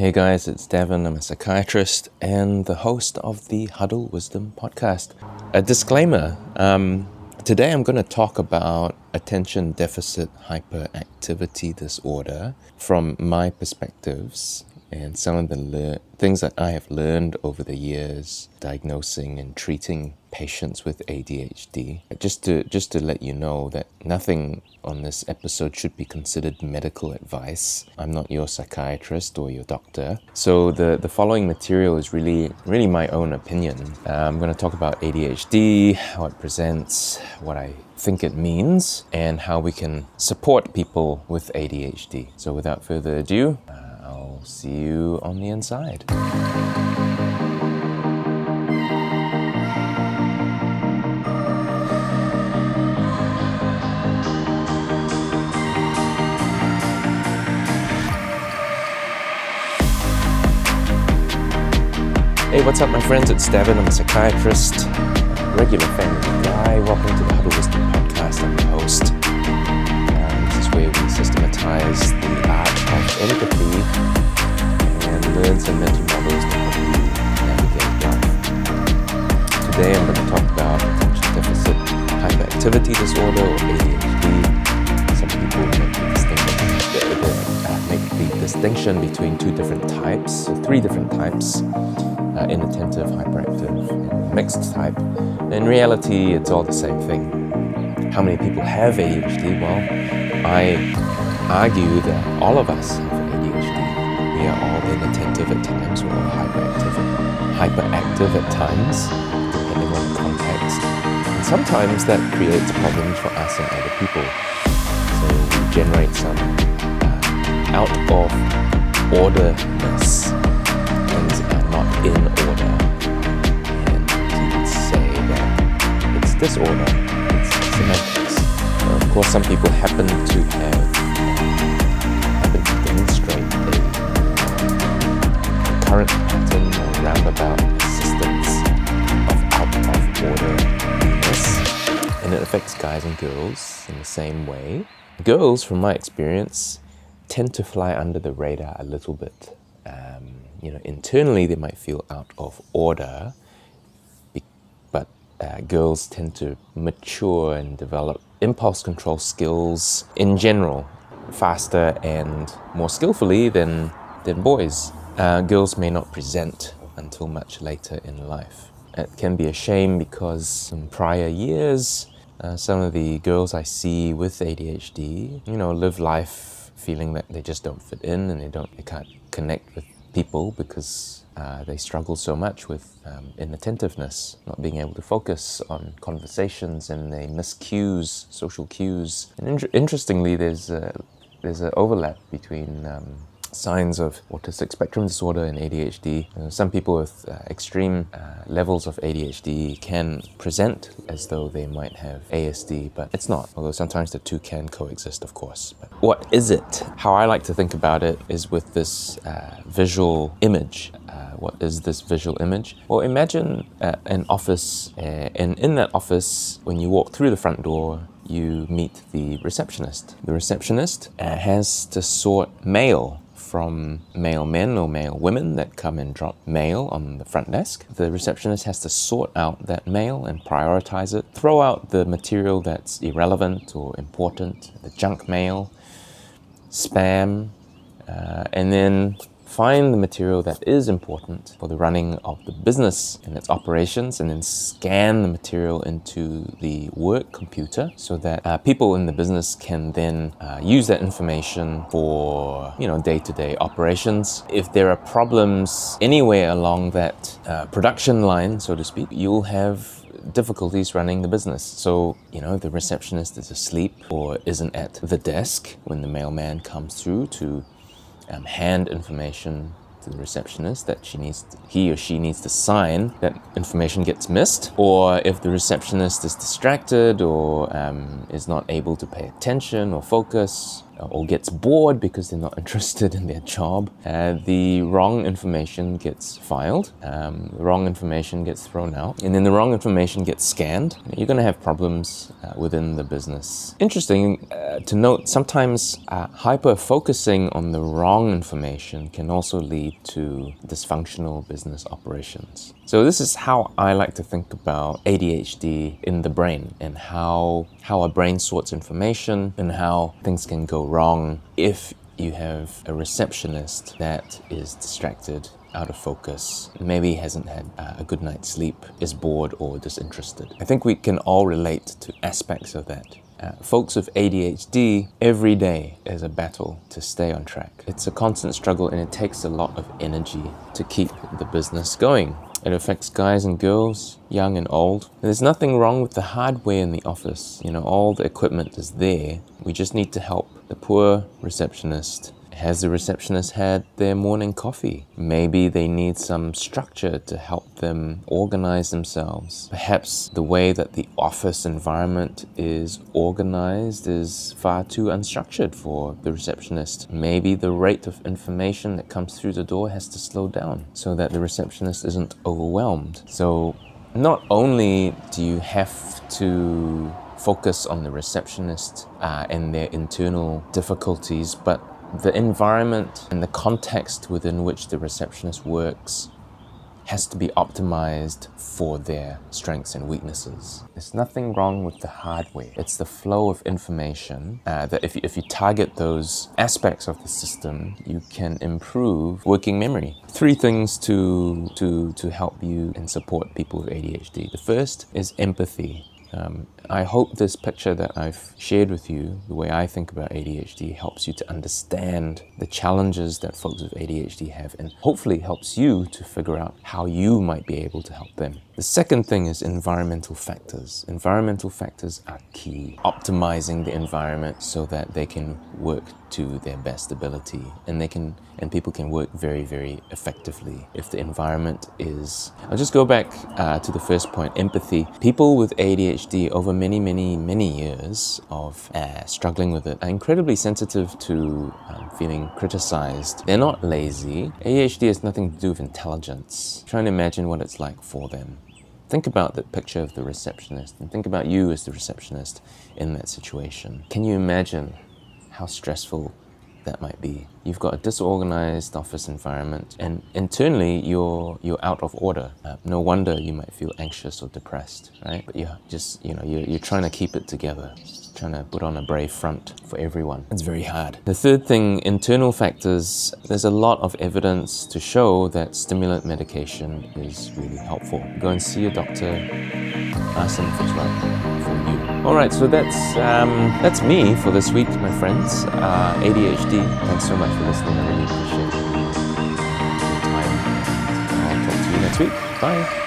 Hey guys, it's Devin. I'm a psychiatrist and the host of the Huddle Wisdom podcast. A disclaimer um, today I'm going to talk about attention deficit hyperactivity disorder from my perspectives and some of the le- things that I have learned over the years diagnosing and treating patients with ADHD. Just to just to let you know that nothing on this episode should be considered medical advice. I'm not your psychiatrist or your doctor. So the the following material is really really my own opinion. Uh, I'm going to talk about ADHD, how it presents, what I think it means, and how we can support people with ADHD. So without further ado, I'll see you on the inside. Hey, what's up, my friends? It's Devin. I'm a psychiatrist, regular family guy. Welcome to the Huddle Wisdom Podcast. I'm the host. Where we systematize the art of empathy and learn some mental models to help you navigate life. Today, I'm going to talk about attention deficit hyperactivity disorder or ADHD. Some people make the distinction, uh, make the distinction between two different types, so three different types uh, inattentive, hyperactive, and mixed type. In reality, it's all the same thing. How many people have ADHD? Well, I argue that all of us have ADHD. We are all inattentive at times or hyperactive, hyperactive at times, depending on the context. And sometimes that creates problems for us and other people. So we generate some uh, out of orderness and not in order. And you could say that it's disorder, semantics. of course, some people happen to have, happen to demonstrate a current pattern or roundabout persistence of out of orderness. And it affects guys and girls in the same way. Girls, from my experience, tend to fly under the radar a little bit. Um, you know, internally they might feel out of order, uh, girls tend to mature and develop impulse control skills in general faster and more skillfully than, than boys. Uh, girls may not present until much later in life. It can be a shame because in prior years, uh, some of the girls I see with ADHD, you know, live life feeling that they just don't fit in and they don't, they can't connect with people because uh, they struggle so much with um, inattentiveness, not being able to focus on conversations, and they miss cues, social cues. And in- interestingly, there's a, there's an overlap between um, signs of autistic spectrum disorder and ADHD. Uh, some people with uh, extreme uh, levels of ADHD can present as though they might have ASD, but it's not, although sometimes the two can coexist, of course. But what is it? How I like to think about it is with this uh, visual image. Uh, what is this visual image? Well, imagine an office, and in that office, when you walk through the front door, you meet the receptionist. The receptionist has to sort mail from male men or male women that come and drop mail on the front desk. The receptionist has to sort out that mail and prioritize it, throw out the material that's irrelevant or important, the junk mail, spam, uh, and then find the material that is important for the running of the business and its operations, and then scan the material into the work computer so that uh, people in the business can then uh, use that information for you know day-to-day operations. If there are problems anywhere along that uh, production line, so to speak, you'll have difficulties running the business. So, you know, the receptionist is asleep or isn't at the desk when the mailman comes through to um, hand information to the receptionist that she needs to, he or she needs to sign that information gets missed or if the receptionist is distracted or um, is not able to pay attention or focus or gets bored because they're not interested in their job. Uh, the wrong information gets filed, um, the wrong information gets thrown out, and then the wrong information gets scanned. You're going to have problems uh, within the business. Interesting uh, to note, sometimes uh, hyper focusing on the wrong information can also lead to dysfunctional business operations. So this is how I like to think about ADHD in the brain and how how our brain sorts information and how things can go wrong if you have a receptionist that is distracted out of focus, maybe hasn't had uh, a good night's sleep, is bored or disinterested. I think we can all relate to aspects of that. Uh, folks with ADHD, every day is a battle to stay on track. It's a constant struggle and it takes a lot of energy to keep the business going. It affects guys and girls, young and old. There's nothing wrong with the hardware in the office. You know, all the equipment is there. We just need to help the poor receptionist has the receptionist had their morning coffee? Maybe they need some structure to help them organize themselves. Perhaps the way that the office environment is organized is far too unstructured for the receptionist. Maybe the rate of information that comes through the door has to slow down so that the receptionist isn't overwhelmed. So, not only do you have to focus on the receptionist uh, and their internal difficulties, but the environment and the context within which the receptionist works has to be optimized for their strengths and weaknesses. There's nothing wrong with the hardware. It's the flow of information uh, that if you, if you target those aspects of the system, you can improve working memory. Three things to, to, to help you and support people with ADHD. The first is empathy. Um, I hope this picture that I've shared with you, the way I think about ADHD, helps you to understand the challenges that folks with ADHD have and hopefully helps you to figure out how you might be able to help them. The second thing is environmental factors. Environmental factors are key. Optimizing the environment so that they can work to their best ability and they can and people can work very very effectively if the environment is i'll just go back uh, to the first point empathy people with adhd over many, many, many years of uh, struggling with it are incredibly sensitive to um, feeling criticized. They're not lazy. ADHD has nothing to do with intelligence. Try and imagine what it's like for them. Think about that picture of the receptionist and think about you as the receptionist in that situation. Can you imagine how stressful that might be. You've got a disorganized office environment, and internally you're you're out of order. Uh, no wonder you might feel anxious or depressed, right? But you're just you know you're, you're trying to keep it together, trying to put on a brave front for everyone. It's very hard. The third thing, internal factors. There's a lot of evidence to show that stimulant medication is really helpful. Go and see your doctor. Ask them if it's right for you. All right, so that's um, that's me for this week, my friends. Uh, ADHD. Thanks so much for listening. I really appreciate your time. I'll talk to you next week. Bye.